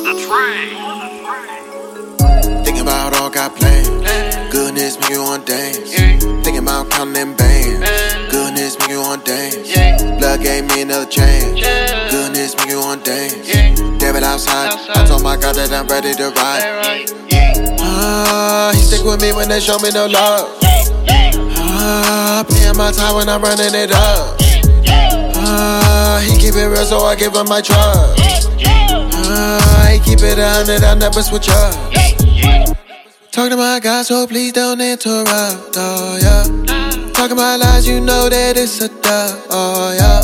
the train. Thinking about all got plans. Goodness, make you want dance. Thinking about counting them bands. Goodness, make you want dance. Blood gave me another chance. Goodness, make you want dance. Devil outside. I told my God that I'm ready to ride. Ah, he stick with me when they show me no love. Ah, paying my time when I'm running it up. Ah, he keep it real, so I give him my trust. He keep it a hundred, I never switch up. Talk to my God, so please don't interrupt. Oh yeah. Talking about lies, you know that it's a duck. Oh yeah.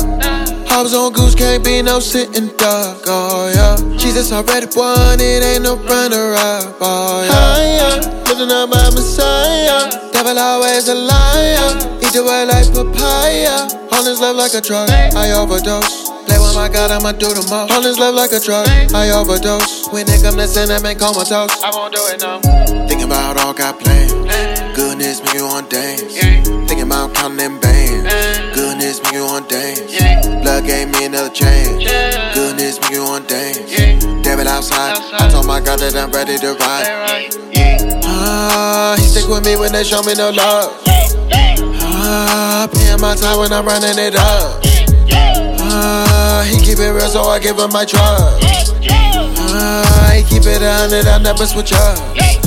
I was on goose, can't be no sitting duck. Oh yeah. Jesus already won, it ain't no runner up. Oh yeah. Higher, living up my Messiah. Devil always a liar. Eat your way like papaya. On his love like a drug. I overdose. Play with my God, I'ma do the most. On his love like a truck. I overdose. When it come to sin, I'm in comatose. I won't do it no. Thinking about all got plans. Goodness, make you want dance. Thinking about counting them bands. Goodness, make you want dance. Blood gave me another chance. Goodness, make you want dance. Devil outside. I told my God that I'm ready to ride. Ah, he stick with me when they show me no love. Ah, paying my time when I'm running it up. Ah, he keep it real, so I give him my trust. Ah, he keep it a hundred, I never switch up.